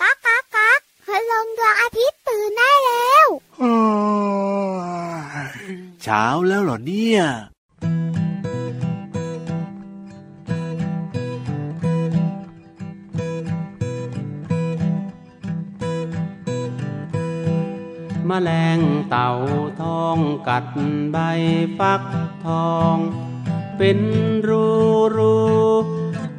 ก๊ากก๊ากก๊ากพลงดวงอาทิตย์ตื่นได้แล้วเช้าแล้วเหรอเนี่ยมแมลงเต่าทองกัดใบฟักทอง เป็นรูรู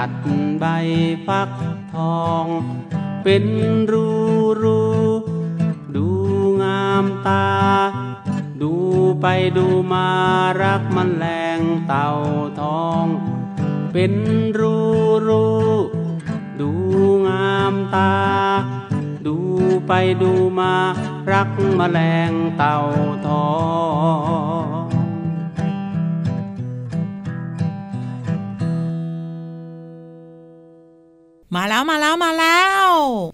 กัดใบฟักทอง เป็นรูรูดูงามตา ดูไปดูมารักมันแรงเต่าทอง เป็นรูรูดูงามตา ดูไปดูมารักมแมลงเต่าทอง มาแล้วมาแล้วมาแล้ว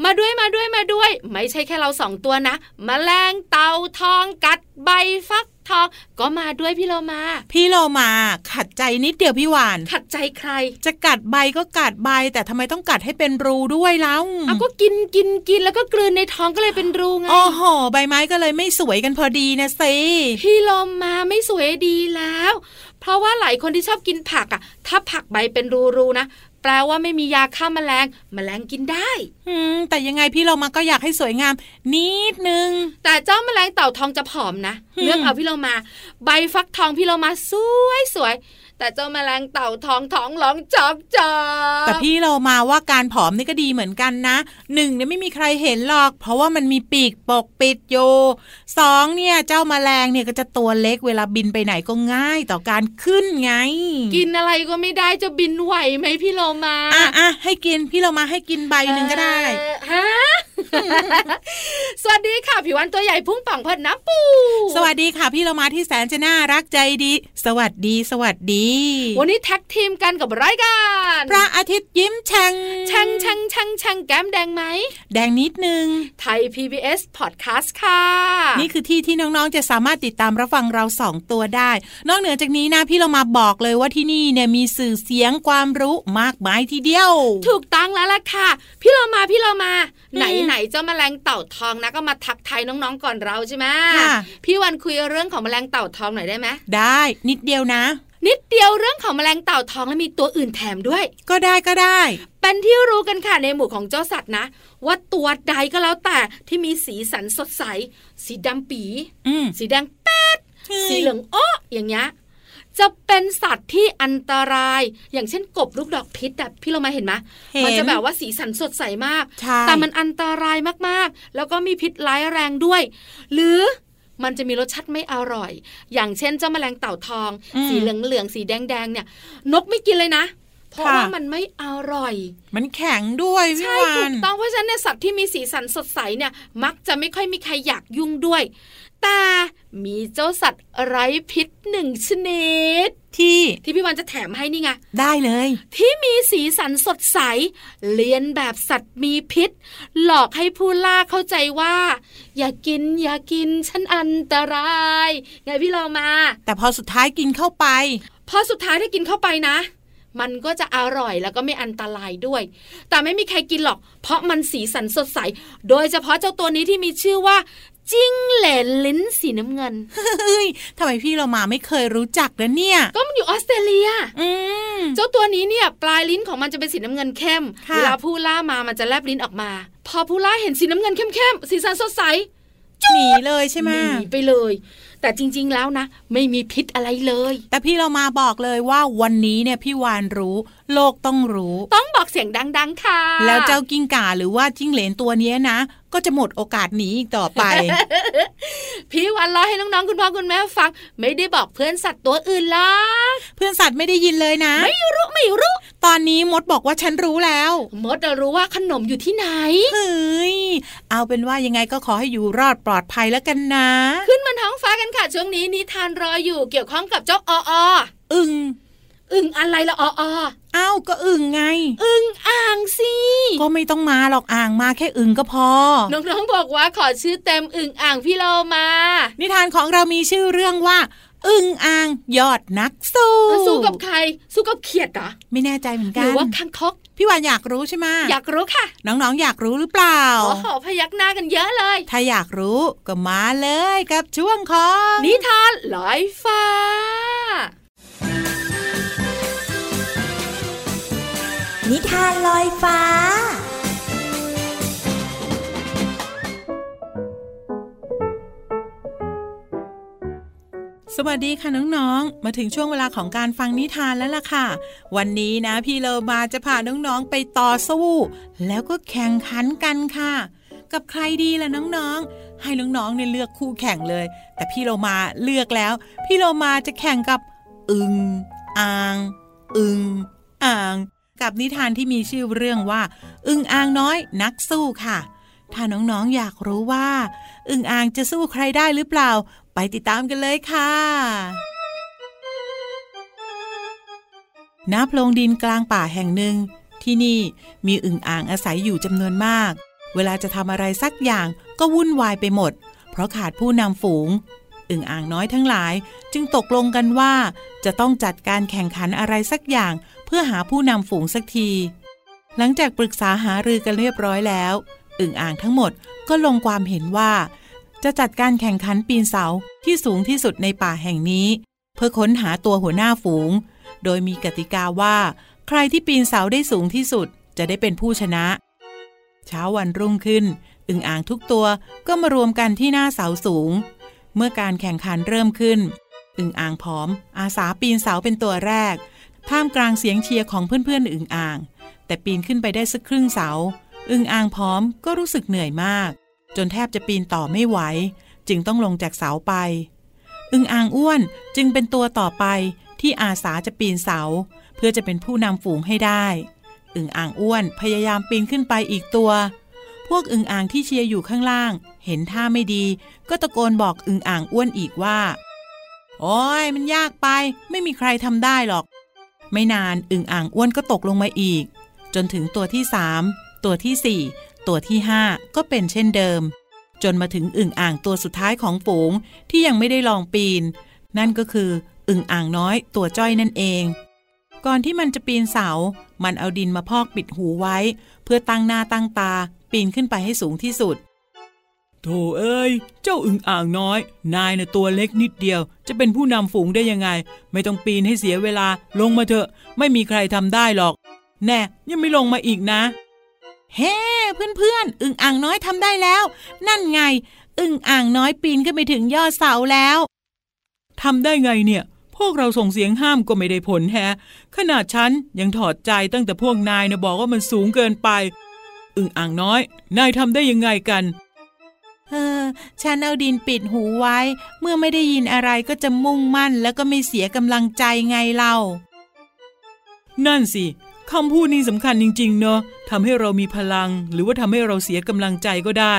มาด้วยมาด้วยมาด้วย ไม่ใช่แค่เราสองตัวนะมแมลงเต่าทองกัดใบฟักทองก็มาด้วยพี่เรามา พี่โลมา ขัดใจนิดเดียวพี่วาน ขัดใจใคร จะกัดใบก็กัดใบ แต่ทำไมต้องกัดให้เป็นรูด้วยเล่าเอาก็กินกินกินแล้วก็กลืนในท้องก็เลยเป็นรูไงโอ้โหใบไม้ก็เลยไม่สวยกันพอดีนะสิพี่ลมมาไม่สวยดีแล้ว เพราะว่าหลายคนที่ชอบกินผักอะ ถ้าผักใบเป็นรูๆนะ แปลว่าไม่มียาฆ่าแมลงแมลงกินได้ อืมแต่ยังไงพี่โลมาก็อยากให้สวยงามนิดนึง แต่เจ้าแมลงเต่าทองจะผอมนะอืมเลือกเอาพี่เรามา ใบฟักทองพี่เรามาสวยสวย แต่เจ้าแมลงเต่าทองท้องร้องจอกจอกแต่พี่โลมาว่าการผอมนี่ก็ดีเหมือนกันนะหนึ่งเนี่ยไม่มีใครเห็นหรอก เพราะว่ามันมีปีกปกปิดอยู่สองเนี่ยเจ้าแมลงเนี่ยก็จะตัวเล็กเวลาบินไปไหนก็ง่ายต่อการขึ้นไง กินอะไรก็ไม่ได้จะบินไหวไหมพี่เรามาอะอะให้กินพี่โลมาให้กินใบหนึ่งก็ได้เอ่อฮะ สวัสดีค่ะผิววันตัวใหญ่พุ่งป่องเพิ่นน้ำปู สวัสดีค่ะ พี่โลมาที่แสนจะน่ารักใจดี สวัสดีสวัสดี วันนี้แท็กทีมกันกับรายการพระอาทิตย์ยิ้มแฉ่งช่างช่างช่างช่างแก้มแดงไหม แดงนิดนึง ไทย PBS Podcast ค่ะ นี่คือที่ที่น้องๆจะสามารถติดตามรับฟังเราสองตัวได้ นอกเหนือจากนี้นะพี่เรามาบอกเลยว่าที่นี่เนี่ยมีสื่อเสียงความรู้มากมายทีเดียว ถูกต้องแล้วล่ะค่ะ พี่เรามาพี่เรามาอืมไหนไหนเจ้าแมลงเต่าทองนะก็มาทักทายน้องๆก่อนเราใช่ไหมค่ะพี่วันคุยเรื่องของแมลงเต่าทองหน่อยได้ไหมได้ นิดเดียวนะ นิดเดียวเรื่องของแมลงเต่าทองแล้วมีตัวอื่นแถมด้วย ก็ได้ก็ได้เป็นที่รู้กันค่ะในหมู่ของเจ้าสัตว์นะ ว่าตัวใดก็แล้วแต่ที่มีสีสันสดใส สีดำปีอืมสีแดงแป๊ดเฮ้ยสีเหลืองอ้ออย่างเงี้ย จะเป็นสัตว์ที่อันตราย อย่างเช่นกบลูกดอกพิษอะพี่เรามาเห็นไหมเห็นมันจะแบบว่าสีสันสดใสมากใช่แต่มันอันตรายมากๆ แล้วก็มีพิษร้ายแรงด้วย หรือมันจะมีรสชาติไม่อร่อย อย่างเช่นเจ้าแมลงเต่าทองอืมสีเหลืองๆสีแดงๆเนี่ย นกไม่กินเลยนะเพราะค่ะว่ามันไม่อร่อย มันแข็งด้วยพี่ใช่วาถูนกต้องเพราะฉะนั้นเนี่ยสัตว์ที่มีสีสันสดใสเนี่ย มักจะไม่ค่อยมีใครอยากยุ่งด้วย แต่มีเจ้าสัตว์ไร้พิษหนึ่งชนิด ที่ที่พี่วันจะแถมให้นี่ไงได้เลย ที่มีสีสันสดใส เลียนแบบสัตว์มีพิษ หลอกให้ผู้ล่าเข้าใจว่า อย่ากินอย่ากินฉันอันตรายไงพี่เรามา แต่พอสุดท้ายกินเข้าไป พอสุดท้ายถ้ากินเข้าไปนะมันก็จะอร่อยแล้วก็ไม่อันตรายด้วย แต่ไม่มีใครกินหรอก เพราะมันสีสันสดใส โดยเฉพาะเจ้าตัวนี้ที่มีชื่อว่า จิ้งเหลนลิ้นสีน้ำเงินเฮ้ยทำไมพี่เรามาไม่เคยรู้จักนะเนี่ย ก็มันอยู่ออสเตรเลีย อืมเจ้าตัวนี้เนี่ยปลายลิ้นของมันจะเป็นสีน้ำเงินเข้มค่ะเวลาผู้ล่ามามันจะแลบลิ้นออกมา พอผู้ล่าเห็นสีน้ำเงินเข้มๆสีสันสดใสหนีเลยใช่ไหมหนีไปเลย แต่จริง ๆ แล้วนะ ไม่มีพิษอะไรเลย แต่พี่เรามาบอกเลยว่าวันนี้เนี่ยพี่วานรู้ โลกต้องรู้ ต้องบอกเสียงดัง ๆ ค่ะ แล้วเจ้ากิ้งก่าหรือว่าจิ้งเหลนตัวเนี้ยนะ ก็จะหมดโอกาสหนีอีกต่อไป พี่วันเล่าให้น้องๆคุณพ่อคุณแม่ฟัง ไม่ได้บอกเพื่อนสัตว์ตัวอื่นหรอกเพื่อนสัตว์ไม่ได้ยินเลยนะ ไม่รู้ไม่รู้ ตอนนี้มดบอกว่าฉันรู้แล้ว มดจะรู้ว่าขนมอยู่ที่ไหนเฮ้ยเอาเป็นว่ายังไงก็ขอให้อยู่รอดปลอดภัยแล้วกันนะ ขึ้นบนท้องฟ้ากันค่ะช่วงนี้นิทานรออยู่เกี่ยวข้องกับเจ้าออออึง อึ่งอะไรละอออเอ้าก็อึงไง อึ่งอ่างสิก็ไม่ต้องมาหรอกอ่างมาแค่อึงก็พอ น้องๆบอกว่าขอชื่อเต็มอึ่งอ่างพี่เรามา นิทานของเรามีชื่อเรื่องว่าอึงอ่างยอดนักสู้สู้กับใคร สู้กับเขียดเหรอไม่แน่ใจเหมือนหกัรืนอว่าคังคกพี่วานอยากรู้ใช่ไหมอยากรู้ค่ะ น้องๆ อยากรู้หรือเปล่าโอ้โหพยักหน้ากันเยอะเลย ถ้าอยากรู้ก็มาเลยกับช่วงของนิทานลอยฟ้า นิทานลอยฟ้า สวัสดีค่ะน้องๆ มาถึงช่วงเวลาของการฟังนิทานแล้วล่ะค่ะ วันนี้นะพี่เลมาจะพาน้องๆไปต่อสู้ แล้วก็แข่งขันกันค่ะ กับใครดีล่ะน้องๆ ให้น้องๆเนี่ยเลือกคู่แข่งเลย แต่พี่โลมาเลือกแล้ว พี่โลมาจะแข่งกับ อึงอ่าง อึงอ่าง กับนิทานที่มีชื่อเรื่องว่า อึงอ่างน้อยนักสู้ค่ะ ถ้าน้องๆอยากรู้ว่า อึงอ่างจะสู้ใครได้หรือเปล่า ไปติดตามกันเลยค่ะณโพรงดินกลางป่าแห่งหนึ่ง ที่นี่มีอึ่งอ่างอาศัยอยู่จำนวนมาก เวลาจะทำอะไรสักอย่างก็วุ่นวายไปหมด เพราะขาดผู้นำฝูง อึ่งอ่างน้อยทั้งหลายจึงตกลงกันว่า จะต้องจัดการแข่งขันอะไรสักอย่าง พื่อหาผู้นำฝูงสักที หลังจากปรึกษาหารือกันเรียบร้อยแล้ว อึ่งอ่างทั้งหมดก็ลงความเห็นว่า จะจัดการแข่งขันปีนเสาที่สูงที่สุดในป่าแห่งนี้ เพื่อค้นหาตัวหัวหน้าฝูง โดยมีกติกาว่า ใครที่ปีนเสาได้สูงที่สุดจะได้เป็นผู้ชนะ เช้าวันรุ่งขึ้น อึ่งอ่างทุกตัวก็มารวมกันที่หน้าเสาสูง เมื่อการแข่งขันเริ่มขึ้น อึ่งอ่างผอม อาสาปีนเสาเป็นตัวแรก ท่ามกลางเสียงเชียร์ของเพื่อนๆอึ่งอ่าง แต่ปีนขึ้นไปได้สักครึ่งเสา อึ่งอ่างพร้อมก็รู้สึกเหนื่อยมาก จนแทบจะปีนต่อไม่ไหว จึงต้องลงจากเสาไป อึ่งอ่างอ้วนจึงเป็นตัวต่อไปที่อาสาจะปีนเสา เพื่อจะเป็นผู้นำฝูงให้ได้ อึ่งอ่างอ้วนพยายามปีนขึ้นไปอีกตัว พวกอึ่งอ่างที่เชียร์อยู่ข้างล่าง เห็นท่าไม่ดี ก็ตะโกนบอกอึ่งอ่างอ้วนอีกว่า โอ้ยมันยากไป ไม่มีใครทำได้หรอก ไม่นานอึ่งอ่างอ้วนก็ตกลงมาอีก จนถึงตัวที่สามตัวที่สี่ตัวที่ห้าก็เป็นเช่นเดิม จนมาถึงอึ่งอ่างตัวสุดท้ายของฝูงที่ยังไม่ได้ลองปีน นั่นก็คืออึ่งอ่างน้อยตัวจ้อยนั่นเอง ก่อนที่มันจะปีนเสา มันเอาดินมาพอกปิดหูไว้ เพื่อตั้งหน้าตั้งตาปีนขึ้นไปให้สูงที่สุด โธ่เอ้ย เจ้าอึ่งอ่างน้อย นายน่ะตัวเล็กนิดเดียว จะเป็นผู้นำฝูงได้ยังไง ไม่ต้องปีนให้เสียเวลา ลงมาเถอะ ไม่มีใครทำได้หรอก แน่ยังไม่ลงมาอีกนะ เฮ้เพื่อนๆอึ่งอ่างน้อยทำได้แล้ว นั่นไง อึ่งอ่างน้อยปีนขึ้นไปถึงยอดเสาแล้วทำได้ไงเนี่ย พวกเราส่งเสียงห้ามก็ไม่ได้ผลแฮะ ขนาดฉันยังถอดใจตั้งแต่พวกนายนะบอกว่ามันสูงเกินไป อึ่งอ่างน้อย นายทำได้ยังไงกันเออ ฉันเอาดินปิดหูไว้ เมื่อไม่ได้ยินอะไรก็จะมุ่งมั่นแล้วก็ไม่เสียกำลังใจไงเล่า นั่นสิคำพูดนี้สำคัญจริง ๆ เนอะทำให้เรามีพลัง หรือว่าทำให้เราเสียกำลังใจก็ได้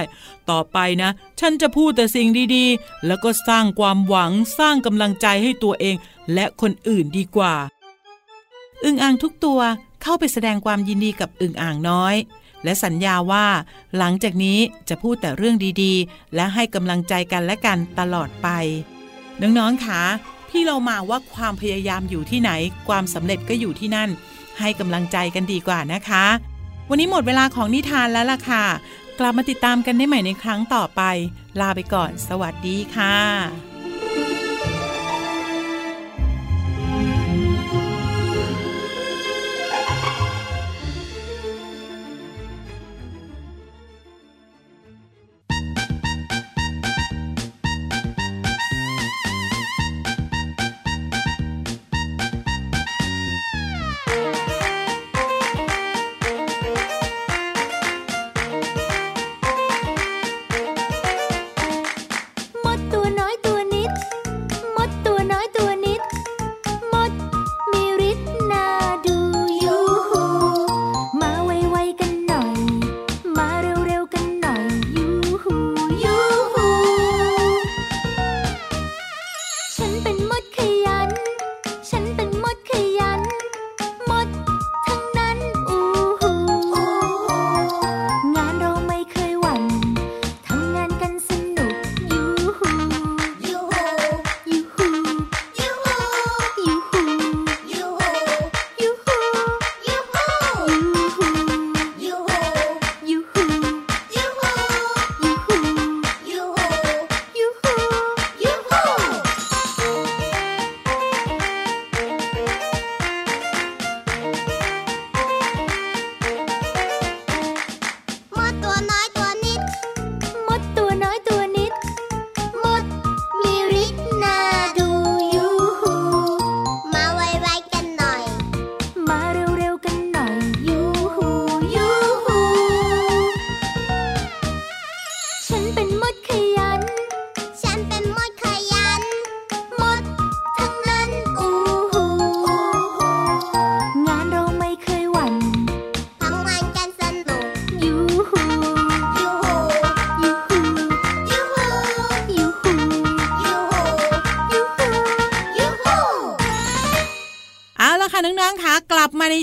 ต่อไปนะ ฉันจะพูดแต่สิ่งดีๆ แล้วก็สร้างความหวังสร้างกำลังใจให้ตัวเอง และคนอื่นดีกว่า อึ่งอ่างทุกตัวเข้าไปแสดงความยินดีกับอึ่งอ่างน้อย และสัญญาว่า หลังจากนี้จะพูดแต่เรื่องดีๆ และให้กำลังใจกันและกันตลอดไป น้องๆคะพี่เรามาว่าความพยายามอยู่ที่ไหน ความสำเร็จก็อยู่ที่นั่น ให้กำลังใจกันดีกว่านะคะ วันนี้หมดเวลาของนิทานแล้วล่ะค่ะ กลับมาติดตามกันได้ใหม่ในครั้งต่อไป ลาไปก่อน สวัสดีค่ะ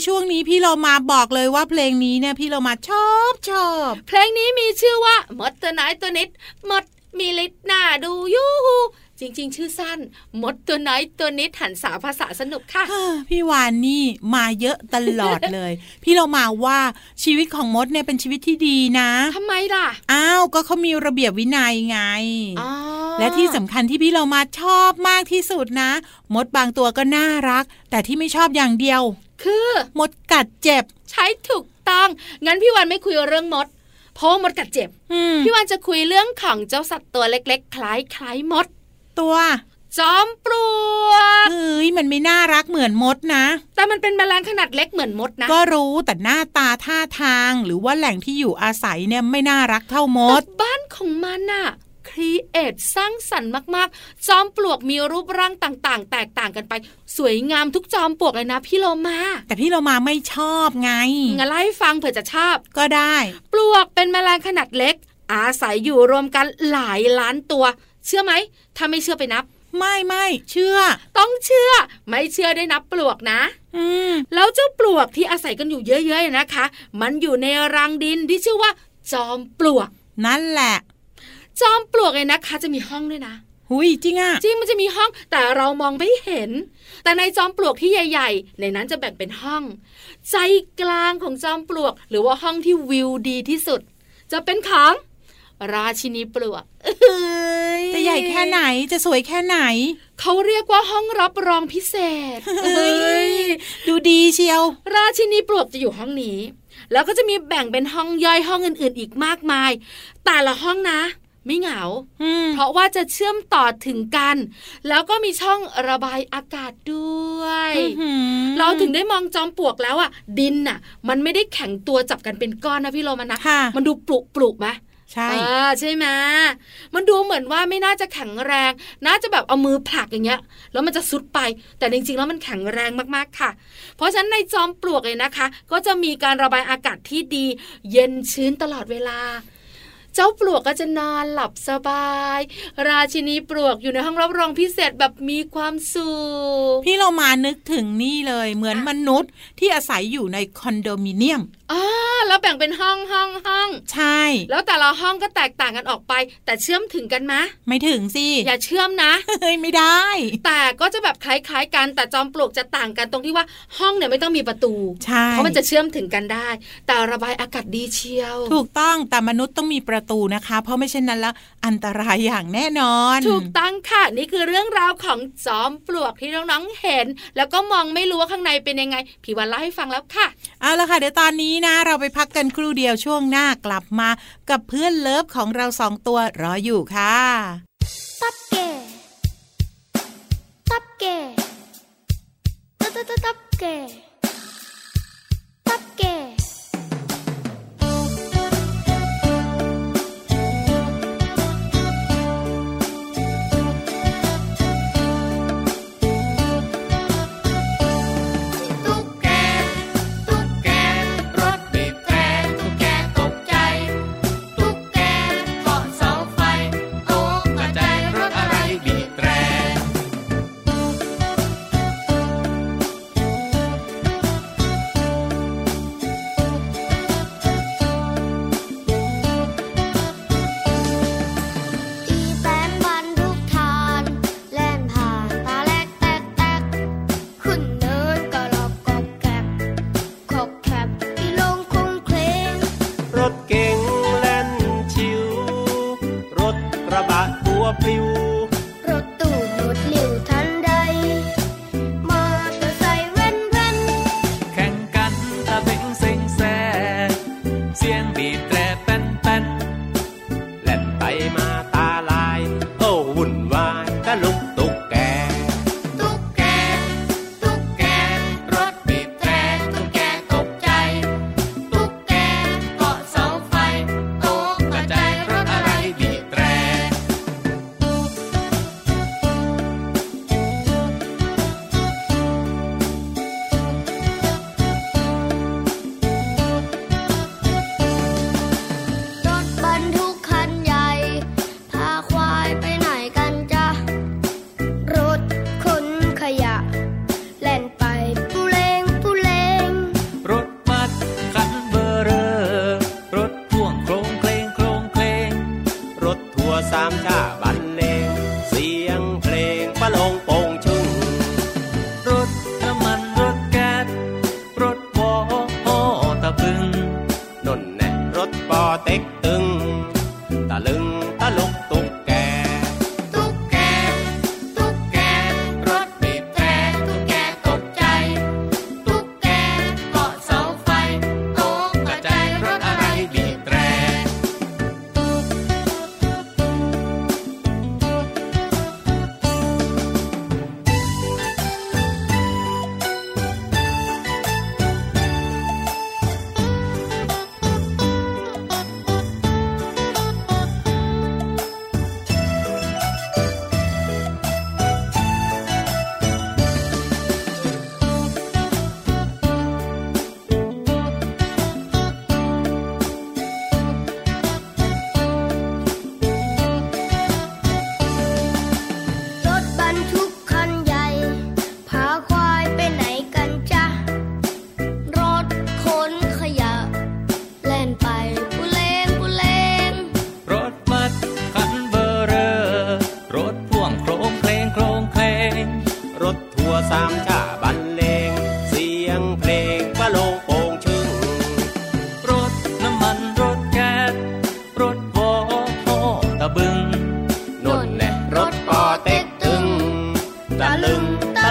ช่วงนี้พี่เรามาบอกเลยว่าเพลงนี้เนี่ยพี่เรามาชอบชอบ เพลงนี้มีชื่อว่ามดตัวน้อยตัวนิดมดมีฤทธิ์หน้าดูยูฮูจริง ๆ ชื่อสั้น มดตัวน้อยตัวนิดหันสาภาษาสนุกค่ะเฮ้อพี่วานนี่มาเยอะตลอดเลย พี่เรามาว่าชีวิตของมดเนี่ยเป็นชีวิตที่ดีนะทำไมล่ะอ้าวก็เขามีระเบียบวินัยไงอ๋อและที่สำคัญที่พี่เรามาชอบมากที่สุดนะ มดบางตัวก็น่ารัก แต่ที่ไม่ชอบอย่างเดียว คือมดกัดเจ็บ ใช้ถูกต้อง งั้นพี่วันไม่คุยเรื่องมด เพราะว่ามดกัดเจ็บอืมพี่วันจะคุยเรื่องของเจ้าสัตว์ตัวเล็กๆ คล้ายคล้ายๆมด ตัวจอมปลวกเฮ้ยมันไม่น่ารักเหมือนมดนะ แต่มันเป็นแมลงขนาดเล็กเหมือนมดนะ ก็รู้แต่หน้าตาท่าทางหรือว่าแหล่งที่อยู่อาศัยเนี่ยไม่น่ารักเท่ามดแต่บ้านของมันน่ะ ครีเอทสร้างสรรค์มากๆ จอมปลวกมีรูปร่างต่างๆ แตกต่างกันไป สวยงามทุกจอมปลวกเลยนะพี่โลมา แต่พี่เรามาไม่ชอบไงงั้นเล่าให้ฟังเผื่อจะชอบ ก็ได้ ปลวกเป็นแมลงขนาดเล็ก อาศัยอยู่รวมกันหลายล้านตัว เชื่อไหมถ้าไม่เชื่อไปนับ ไม่ไม่เชื่อ ต้องเชื่อ ไม่เชื่อได้นับปลวกนะอืมแล้วเจ้าปลวกที่อาศัยกันอยู่เยอะๆนะคะ มันอยู่ในรังดินที่ชื่อว่าจอมปลวก นั่นแหละ จอมปลวกเลยนะคะ จะมีห้องด้วยนะหุยจริงอะจริงมันจะมีห้องแต่เรามองไม่เห็น แต่ในจอมปลวกที่ใหญ่ ๆ ในนั้นจะแบ่งเป็นห้อง ใจกลางของจอมปลวก หรือว่าห้องที่วิวดีที่สุด จะเป็นของราชินีปลวกเอ้ยจะใหญ่แค่ไหนจะสวยแค่ไหน เขาเรียกว่าห้องรับรองพิเศษเอ้ยดูดีเชียว ราชินีปลวกจะอยู่ห้องนี้ แล้วก็จะมีแบ่งเป็นห้องย่อยห้องอื่นๆอีกมากมาย แต่ละห้องนะ ไม่เหงาอืมเพราะว่าจะเชื่อมต่อถึงกัน แล้วก็มีช่องระบายอากาศด้วยอื้อหือเราถึงได้มองจอมปลวกแล้วอะ ดินน่ะ มันไม่ได้แข็งตัวจับกันเป็นก้อนนะพี่โรมันนะค่ะมันดูปลุกปลุกไหมใช่อ่าใช่ไหมมันดูเหมือนว่าไม่น่าจะแข็งแรง น่าจะแบบเอามือผลักอย่างเงี้ย แล้วมันจะซุดไป แต่จริงๆ แล้วมันแข็งแรงมากๆค่ะ เพราะฉะนั้นในจอมปลวกเลยนะคะ ก็จะมีการระบายอากาศที่ดี เย็นชื้นตลอดเวลา เจ้าปลวกก็จะนอนหลับสบาย ราชินีปลวกอยู่ในห้องรับรองพิเศษแบบมีความสุขพี่เรามานึกถึงนี่เลย เหมือนมนุษย์ที่อาศัยอยู่ในคอนโดมิเนียม อ่าแล้วแบ่งเป็นห้องห้องห้องใช่ แล้วแต่ละห้องก็แตกต่างกันออกไป แต่เชื่อมถึงกันมะไม่ถึงสิอย่าเชื่อมนะเฮ้ยไม่ได้ แต่ก็จะแบบคล้ายๆกันแต่จอมปลวกจะต่างกันตรงที่ว่าห้องเนี่ยไม่ต้องมีประตูใช่เพราะมันจะเชื่อมถึงกันได้ แต่ระบายอากาศดีเชียว ถูกต้องแต่มนุษย์ต้องมีประตูนะคะ เพราะไม่เช่นนั้นแล้วอันตรายอย่างแน่นอน ถูกต้องค่ะนี่คือเรื่องราวของจอมปลวกที่น้องๆเห็น แล้วก็มองไม่รู้ว่าข้างในเป็นยังไงพี่วันเล่าให้ฟังแล้วค่ะเอาละค่ะเดี๋ยวตอนนี้นะ เราไปพักกันครู่เดียวช่วงหน้ากลับมา กับเพื่อนเลิฟของเราสองตัวรออยู่ค่ะตับแก่ตับแก่ตับตับตับตับแก่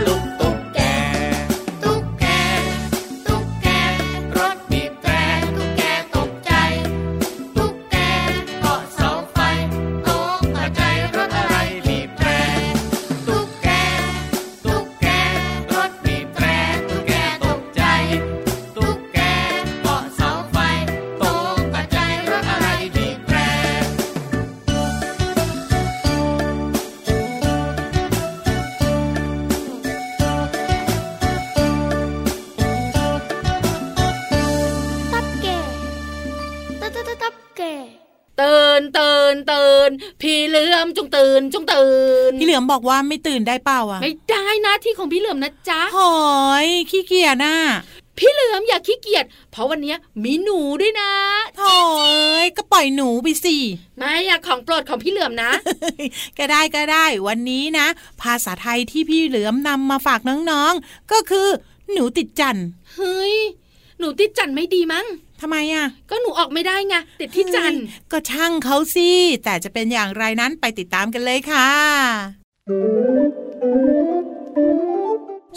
ง นจงตื่น พี่เหลือมบอกว่าไม่ตื่นได้เปล่าอะ ไม่ได้นะที่ของพี่เหลือมนะจ๊ะหอยขี้เกียจน่ะพี่เหลือมอย่าขี้เกียจ เพราะวันเนี้ยมีหนูด้วยนะโถ่เอ้ยก็ปล่อยหนูไปสิไม่อะของโปรดของพี่เหลือมนะ ก็ได้ก็ได้ วันนี้นะ ภาษาไทยที่พี่เหลือมนำมาฝากน้องๆ ก็คือ หนูติดจันทร์เฮ้ย หนูติดจันไม่ดีมั้งทำไมอะ ก็หนูออกไม่ได้ไงติดที่จันเฮ้ยก็ช่างเขาสิ แต่จะเป็นอย่างไรนั้นไปติดตามกันเลยค่ะ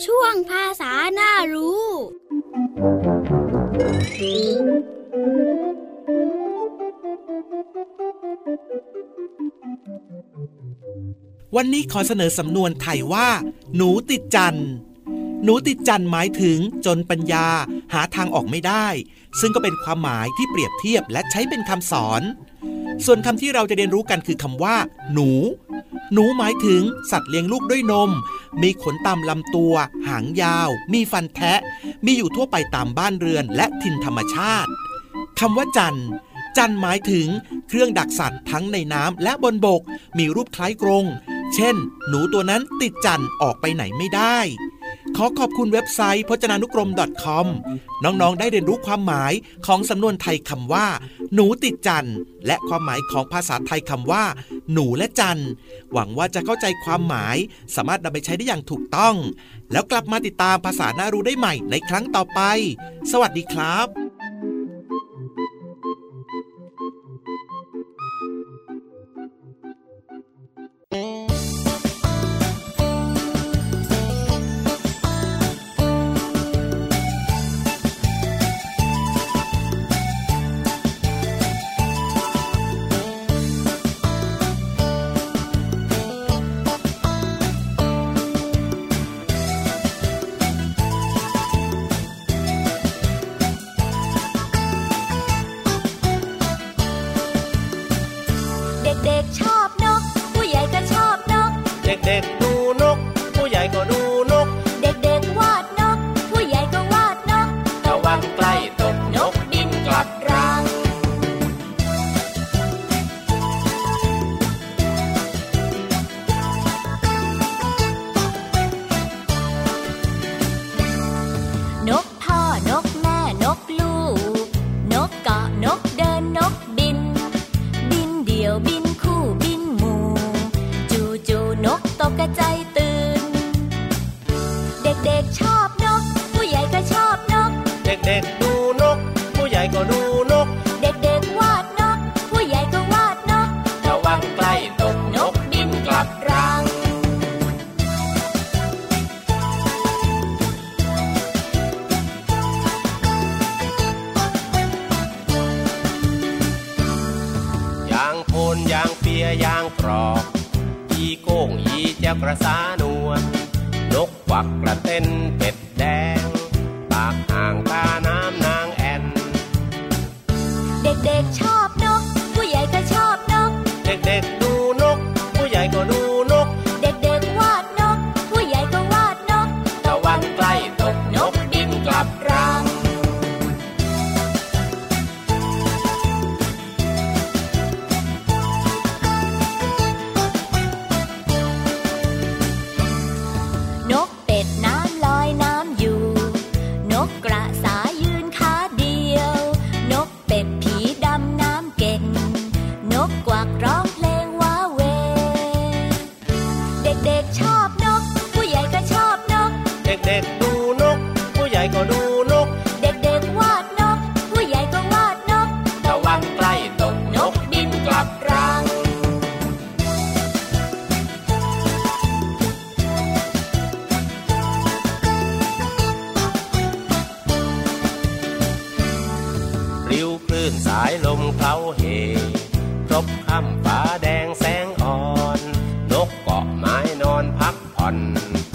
ช่วงภาษาหน้ารู้ วันนี้ขอเสนอสำนวนไทยว่า หนูติดจันทร์ หนูติดจันหมายถึงจนปัญญาหาทางออกไม่ได้ ซึ่งก็เป็นความหมายที่เปรียบเทียบและใช้เป็นคำสอน ส่วนคำที่เราจะเรียนรู้กันคือคำว่า หนู หนูหมายถึงสัตว์เลี้ยงลูกด้วยนม มีขนตามลำตัว หางยาว มีฟันแทะ มีอยู่ทั่วไปตามบ้านเรือนและถิ่นธรรมชาติคำว่าจันจันหมายถึงเครื่องดักสัตว์ทั้งในน้ำและบนบก มีรูปคล้ายกรง เช่น หนูตัวนั้นติดจันออกไปไหนไม่ได้ ขอขอบคุณเว็บไซต์พจนานุกรม .com น้องๆ ได้เรียนรู้ความหมายของสำนวนไทยคำว่า หนูติดจันทร์และความหมายของภาษาไทยคำว่า หนูและจันทร์หวังว่าจะเข้าใจความหมาย สามารถนำไปใช้ได้อย่างถูกต้อง แล้วกลับมาติดตามภาษาหน้ารู้ได้ใหม่ในครั้งต่อไป สวัสดีครับ ด็กๆชอบ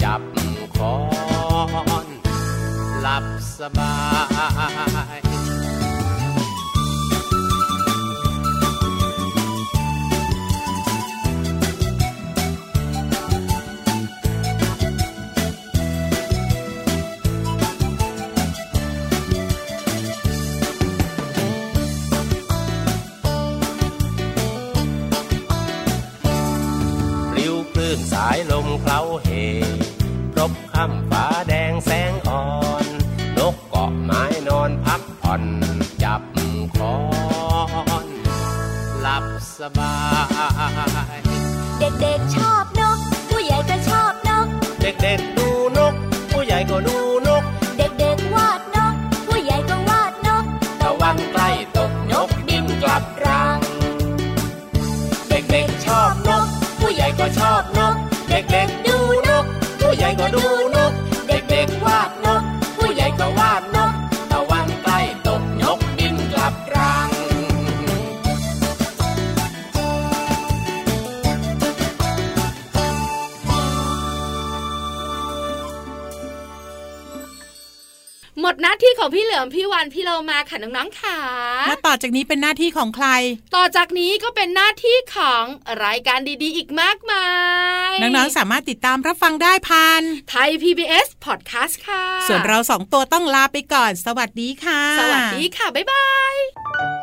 จับคอน หลับสบาย I'm fine. ของพี่เหลือมพี่วันพี่เรามาค่ะน้องๆค่ะและต่อจากนี้เป็นหน้าที่ของใคร ต่อจากนี้ก็เป็นหน้าที่ของรายการดีๆ อีกมากมายน้องๆสามารถติดตามรับฟังได้ผ่านไทย PBS Podcast ค่ะ ส่วนเราสองตัวต้องลาไปก่อน สวัสดีค่ะ สวัสดีค่ะ บ๊ายบาย